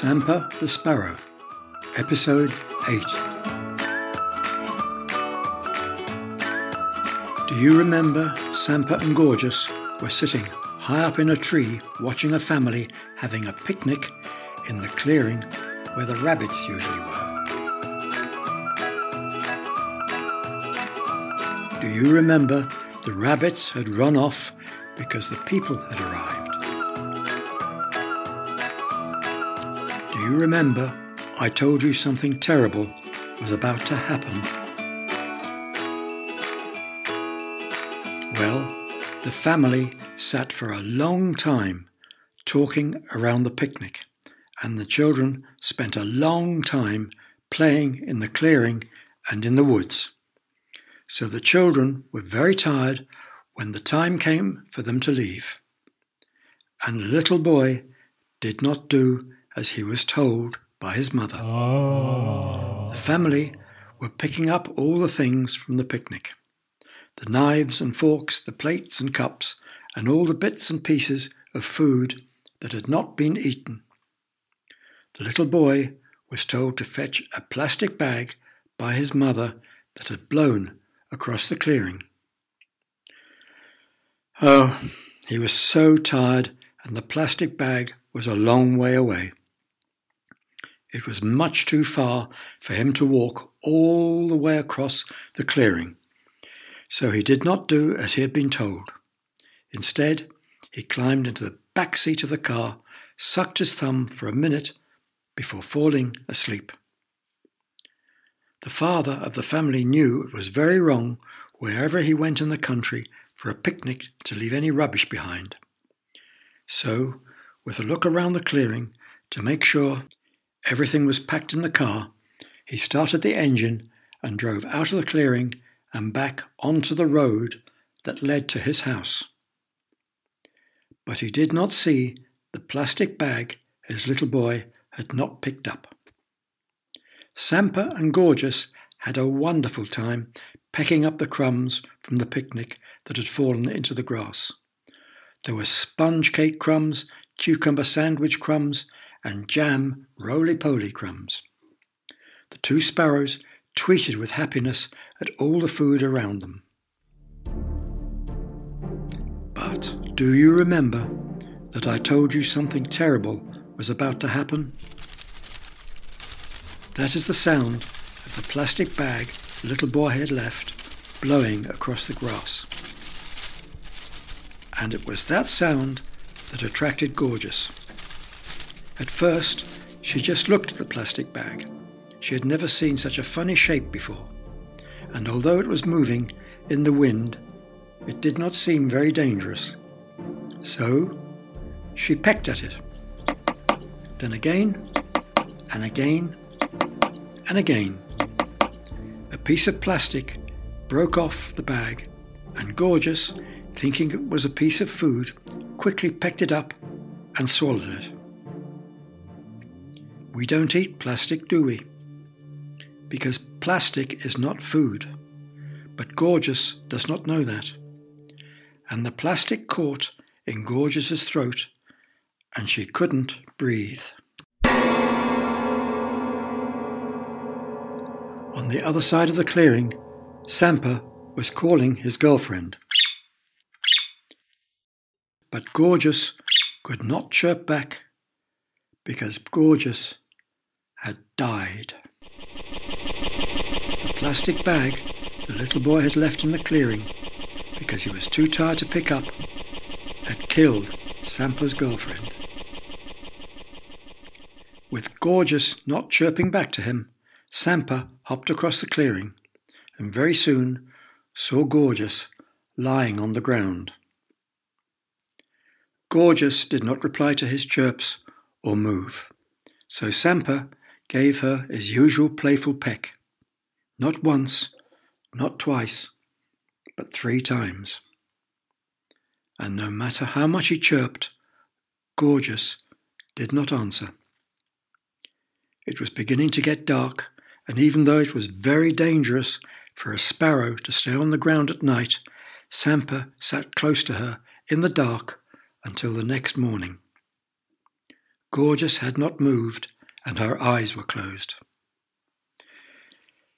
Sampa the Sparrow, Episode 8. Do you remember Sampa and Gorgeous were sitting high up in a tree watching a family having a picnic in the clearing where the rabbits usually were? Do you remember the rabbits had run off because the people had arrived? You remember I told you something terrible was about to happen? Well, the family sat for a long time talking around the picnic, and the children spent a long time playing in the clearing and in the woods. So the children were very tired when the time came for them to leave. And the little boy did not do as he was told by his mother. Oh. The family were picking up all the things from the picnic the knives and forks, the plates and cups, and all the bits and pieces of food that had not been eaten. The little boy was told to fetch a plastic bag by his mother that had blown across the clearing. Oh, he was so tired, and the plastic bag was a long way away. It was much too far for him to walk all the way across the clearing, so he did not do as he had been told. Instead, he climbed into the back seat of the car, sucked his thumb for a minute before falling asleep. The father of the family knew it was very wrong wherever he went in the country for a picnic to leave any rubbish behind. So, with a look around the clearing to make sure everything was packed in the car, he started the engine and drove out of the clearing and back onto the road that led to his house. But he did not see the plastic bag his little boy had not picked up. Sampa and Gorgeous had a wonderful time pecking up the crumbs from the picnic that had fallen into the grass. There were sponge cake crumbs, cucumber sandwich crumbs, and jam roly poly crumbs. The two sparrows tweeted with happiness at all the food around them. But do you remember that I told you something terrible was about to happen? That is the sound of the plastic bag the little boy had left blowing across the grass. And it was that sound that attracted Gorgeous. At first, she just looked at the plastic bag. She had never seen such a funny shape before, and although it was moving in the wind, it did not seem very dangerous. So, she pecked at it. Then again, and again, and again. A piece of plastic broke off the bag, and Gorgeous, thinking it was a piece of food, quickly pecked it up and swallowed it. We don't eat plastic, do we? Because plastic is not food. But Gorgeous does not know that. And the plastic caught in Gorgeous's throat, and she couldn't breathe. On the other side of the clearing, Sampa was calling his girlfriend. But Gorgeous could not chirp back because Gorgeous had died. The plastic bag the little boy had left in the clearing because he was too tired to pick up had killed Sampa's girlfriend. With Gorgeous not chirping back to him, Sampa hopped across the clearing and very soon saw Gorgeous lying on the ground. Gorgeous did not reply to his chirps or move, so Sampa gave her his usual playful peck. Not once, not twice, but three times. And no matter how much he chirped, Gorgeous did not answer. It was beginning to get dark, and even though it was very dangerous for a sparrow to stay on the ground at night, Sampa sat close to her in the dark until the next morning. Gorgeous had not moved, and her eyes were closed.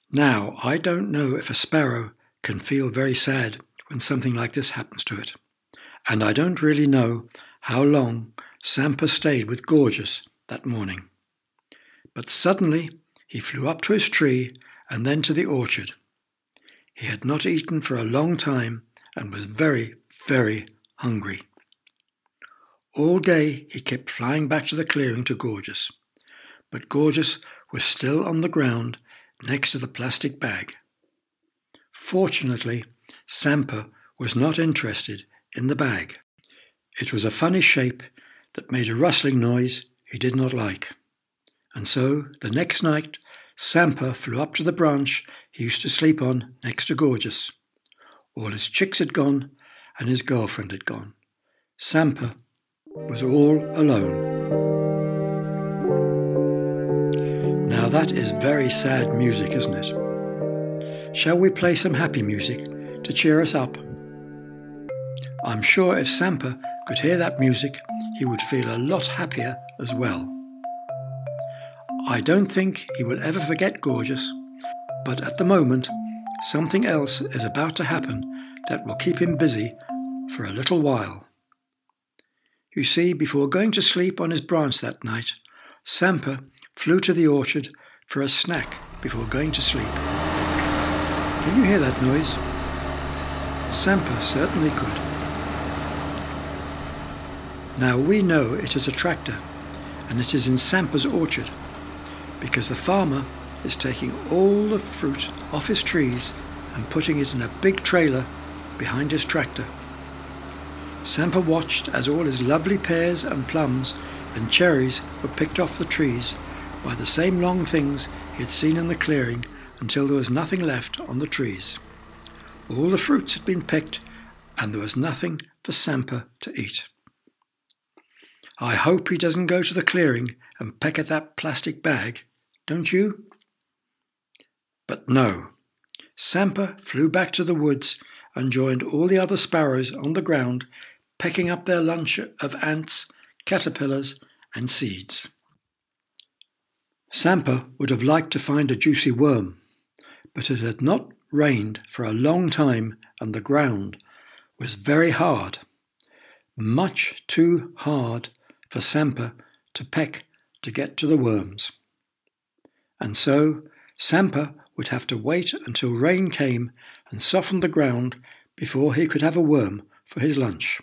Now, I don't know if a sparrow can feel very sad when something like this happens to it, and I don't really know how long Sampa stayed with Gorgeous that morning. But suddenly he flew up to his tree and then to the orchard. He had not eaten for a long time and was very, very hungry. All day he kept flying back to the clearing to Gorgeous, but Gorgeous was still on the ground next to the plastic bag. Fortunately, Sampa was not interested in the bag. It was a funny shape that made a rustling noise he did not like. And so, the next night, Sampa flew up to the branch he used to sleep on next to Gorgeous. All his chicks had gone, and his girlfriend had gone. Sampa was all alone. That is very sad music, isn't it? Shall we play some happy music to cheer us up? I'm sure if Sampa could hear that music, he would feel a lot happier as well. I don't think he will ever forget Gorgeous, but at the moment, something else is about to happen that will keep him busy for a little while. You see, before going to sleep on his branch that night, Sampa flew to the orchard for a snack before going to sleep. Can you hear that noise? Sampa certainly could. Now we know it is a tractor, and it is in Sampa's orchard, because the farmer is taking all the fruit off his trees and putting it in a big trailer behind his tractor. Sampa watched as all his lovely pears and plums and cherries were picked off the trees by the same long things he had seen in the clearing until there was nothing left on the trees. All the fruits had been picked, and there was nothing for Sampa to eat. I hope he doesn't go to the clearing and peck at that plastic bag, don't you? But no. Sampa flew back to the woods and joined all the other sparrows on the ground pecking up their lunch of ants, caterpillars, and seeds. Sampa would have liked to find a juicy worm, but it had not rained for a long time and the ground was very hard, much too hard for Sampa to peck to get to the worms. And so Sampa would have to wait until rain came and softened the ground before he could have a worm for his lunch.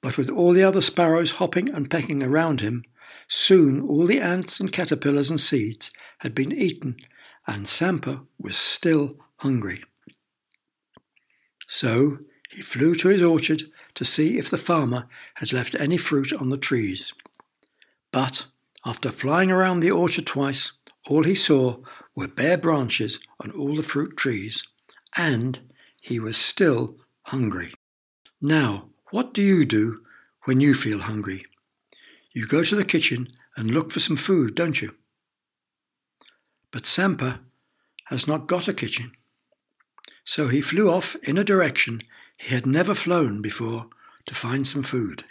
But with all the other sparrows hopping and pecking around him, soon all the ants and caterpillars and seeds had been eaten, and Sampa was still hungry. So he flew to his orchard to see if the farmer had left any fruit on the trees. But after flying around the orchard twice, all he saw were bare branches on all the fruit trees, and he was still hungry. Now, what do you do when you feel hungry? You go to the kitchen and look for some food, don't you? But Sampa has not got a kitchen. So he flew off in a direction he had never flown before to find some food.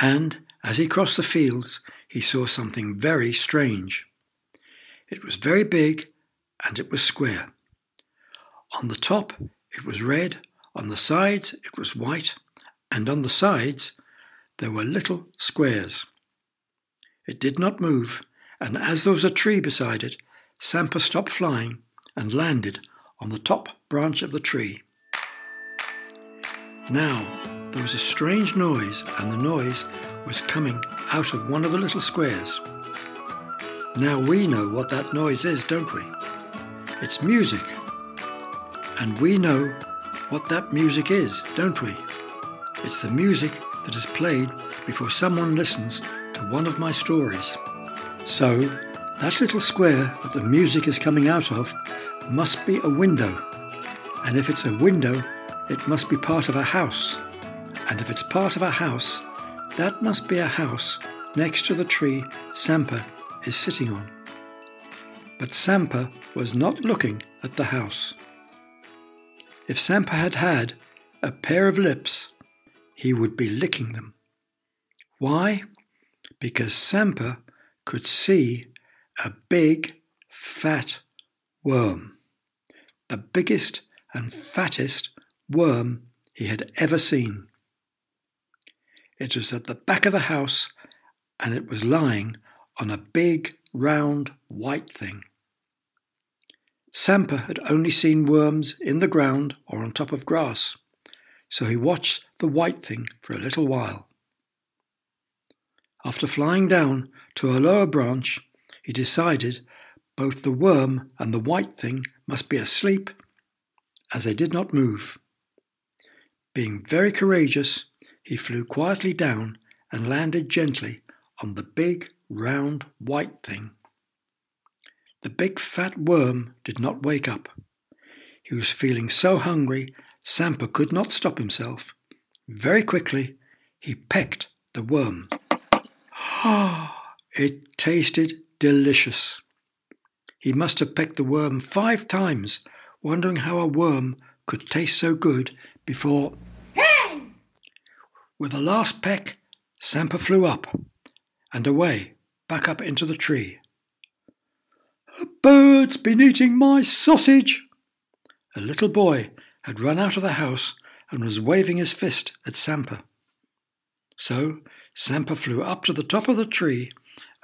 And as he crossed the fields, he saw something very strange. It was very big and it was square. On the top, it was red on the sides it was white, and on the sides there were little squares. It did not move, and as there was a tree beside it, Sampa stopped flying and landed on the top branch of the tree. Now there was a strange noise, and the noise was coming out of one of the little squares. Now we know what that noise is, don't we? It's music. And we know what that music is, don't we? It's the music that is played before someone listens to one of my stories. So, that little square that the music is coming out of must be a window. And if it's a window, it must be part of a house. And if it's part of a house, that must be a house next to the tree Sampa is sitting on. But Sampa was not looking at the house. If Sampa had had a pair of lips, he would be licking them. Why? Because Sampa could see a big, fat worm, the biggest and fattest worm he had ever seen. It was at the back of the house and it was lying on a big, round, white thing. Sampa had only seen worms in the ground or on top of grass, so he watched the white thing for a little while. After flying down to a lower branch, he decided both the worm and the white thing must be asleep, as they did not move. Being very courageous, he flew quietly down and landed gently on the big, round, white thing. The big fat worm did not wake up. He was feeling so hungry, Sampa could not stop himself. Very quickly, he pecked the worm. Ah, it tasted delicious. He must have pecked the worm five times, wondering how a worm could taste so good before. With a last peck, Sampa flew up and away, back up into the tree. A bird's been eating my sausage. A little boy had run out of the house and was waving his fist at Sampa. So Sampa flew up to the top of the tree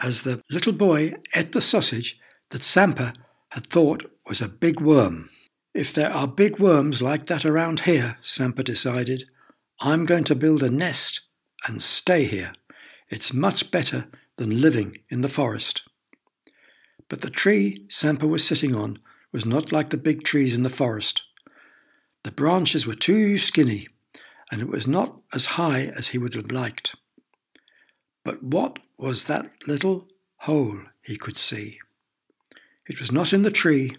as the little boy ate the sausage that Sampa had thought was a big worm. If there are big worms like that around here, Sampa decided, I'm going to build a nest and stay here. It's much better than living in the forest. But the tree Sampa was sitting on was not like the big trees in the forest. The branches were too skinny, and it was not as high as he would have liked. But what was that little hole he could see? It was not in the tree,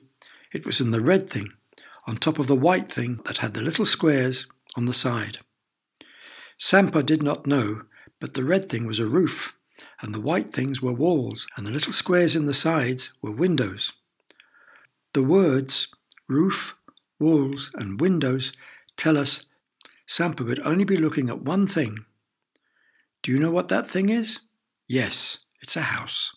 it was in the red thing, on top of the white thing that had the little squares on the side. Sampa did not know, but the red thing was a roof, and the white things were walls, and the little squares in the sides were windows. The words roof, walls, and windows tell us Sampa could only be looking at one thing. Do you know what that thing is? Yes, it's a house.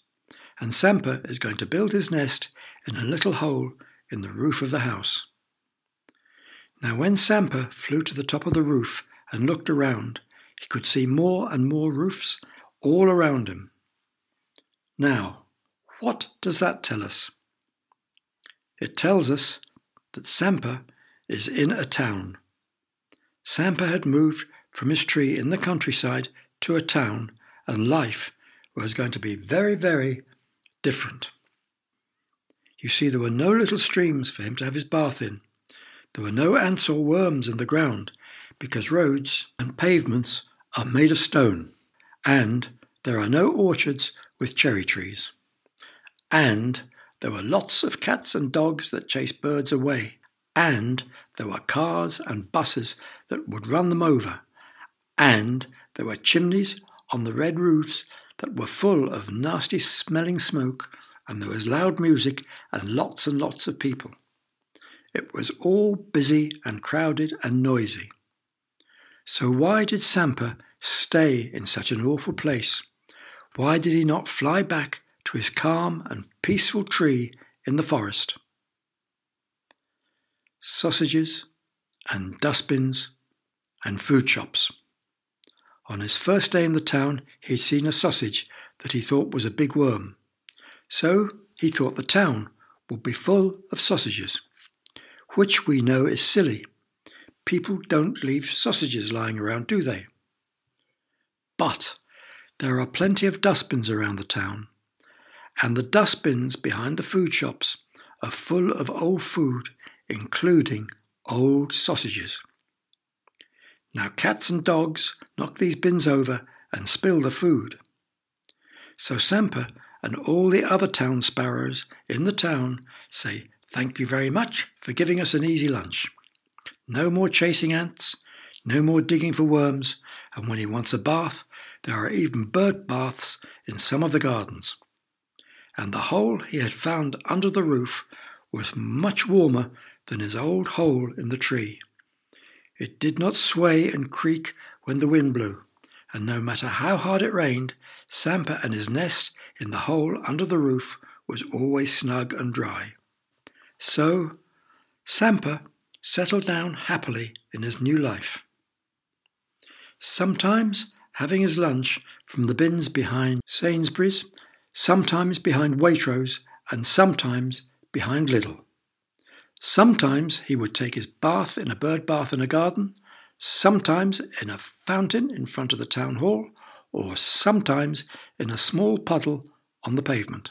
And Sampa is going to build his nest in a little hole in the roof of the house. Now, when Sampa flew to the top of the roof and looked around, he could see more and more roofs all around him. Now, what does that tell us? It tells us that Sampa is in a town. Sampa had moved from his tree in the countryside to a town, and life was going to be very, very different. You see, there were no little streams for him to have his bath in. There were no ants or worms in the ground, because roads and pavements are made of stone and there are no orchards with cherry trees. And there were lots of cats and dogs that chased birds away. And there were cars and buses that would run them over. And there were chimneys on the red roofs that were full of nasty smelling smoke, and there was loud music and lots and lots of people. It was all busy and crowded and noisy. So why did Sampa stay in such an awful place? Why did he not fly back to his calm and peaceful tree in the forest? Sausages and dustbins and food shops. On his first day in the town, he had seen a sausage that he thought was a big worm. So he thought the town would be full of sausages, which we know is silly. People don't leave sausages lying around, do they? But there are plenty of dustbins around the town, and the dustbins behind the food shops are full of old food, including old sausages. Now, cats and dogs knock these bins over and spill the food. So Sampa and all the other town sparrows in the town say, Thank you very much for giving us an easy lunch. No more chasing ants, no more digging for worms, and when he wants a bath, there are even bird baths in some of the gardens. And the hole he had found under the roof was much warmer than his old hole in the tree. It did not sway and creak when the wind blew, and no matter how hard it rained, Sampa and his nest in the hole under the roof was always snug and dry. So, Sampa settled down happily in his new life. Sometimes having his lunch from the bins behind Sainsbury's, sometimes behind Waitrose, and sometimes behind Lidl. Sometimes he would take his bath in a bird bath in a garden, sometimes in a fountain in front of the town hall, or sometimes in a small puddle on the pavement.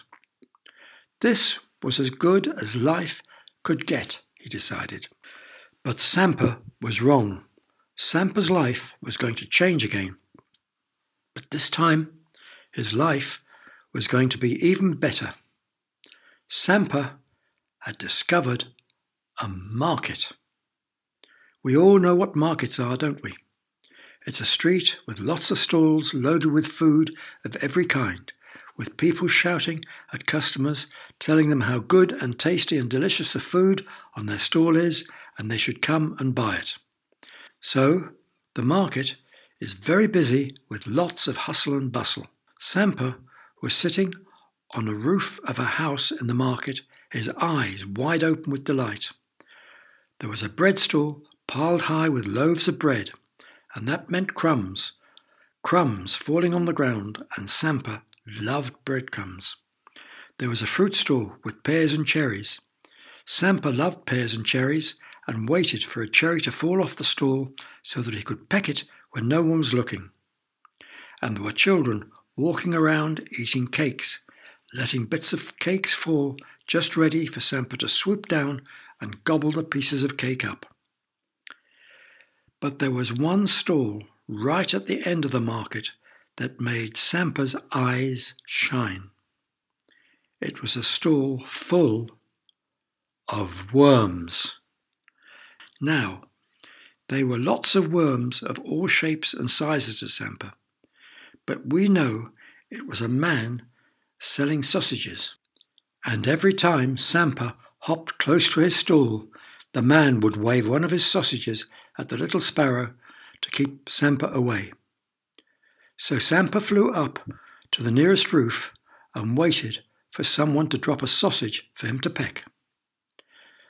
This was as good as life could get, he decided. But Sampa was wrong. Sampa's life was going to change again. But this time, his life was going to be even better. Sampa had discovered a market. We all know what markets are, don't we? It's a street with lots of stalls loaded with food of every kind, with people shouting at customers, telling them how good and tasty and delicious the food on their stall is, and they should come and buy it. So, the market is very busy with lots of hustle and bustle. Sampa was sitting on a roof of a house in the market, his eyes wide open with delight. There was a bread stall piled high with loaves of bread, and that meant crumbs, crumbs falling on the ground, and Sampa loved breadcrumbs. There was a fruit stall with pears and cherries. Sampa loved pears and cherries and waited for a cherry to fall off the stall so that he could peck it when no one was looking. And there were children walking around eating cakes, letting bits of cakes fall just ready for Sampa to swoop down and gobble the pieces of cake up. But there was one stall right at the end of the market that made Sampa's eyes shine. It was a stall full of worms. Now, they were lots of worms of all shapes and sizes to Sampa, but we know it was a man selling sausages. And every time Sampa hopped close to his stall, the man would wave one of his sausages at the little sparrow to keep Sampa away. So Sampa flew up to the nearest roof and waited for someone to drop a sausage for him to peck.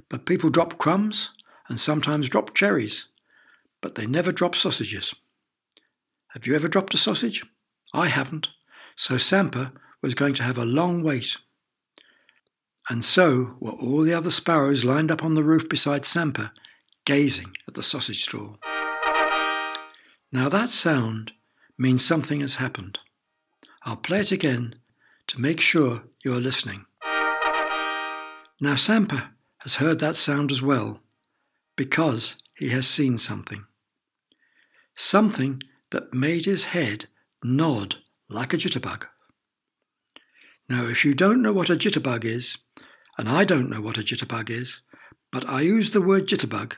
But people drop crumbs and sometimes drop cherries, but they never drop sausages. Have you ever dropped a sausage? I haven't, so Sampa was going to have a long wait and so were all the other sparrows lined up on the roof beside Sampa, gazing at the sausage stall. Now that sound means something has happened. I'll play it again to make sure you are listening. Now Sampa has heard that sound as well, because he has seen something. Something that made his head nod like a jitterbug. Now, if you don't know what a jitterbug is, and I don't know what a jitterbug is, but I use the word jitterbug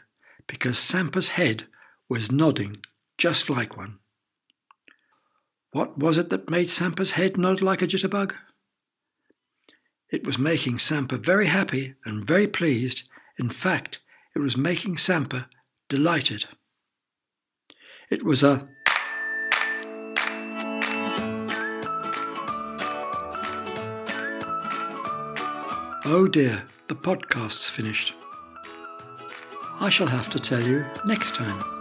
because Sampa's head was nodding just like one. What was it that made Sampa's head nod like a jitterbug? It was making Sampa very happy and very pleased. In fact, it was making Sampa delighted. It was a Oh dear, the podcast's finished. I shall have to tell you next time.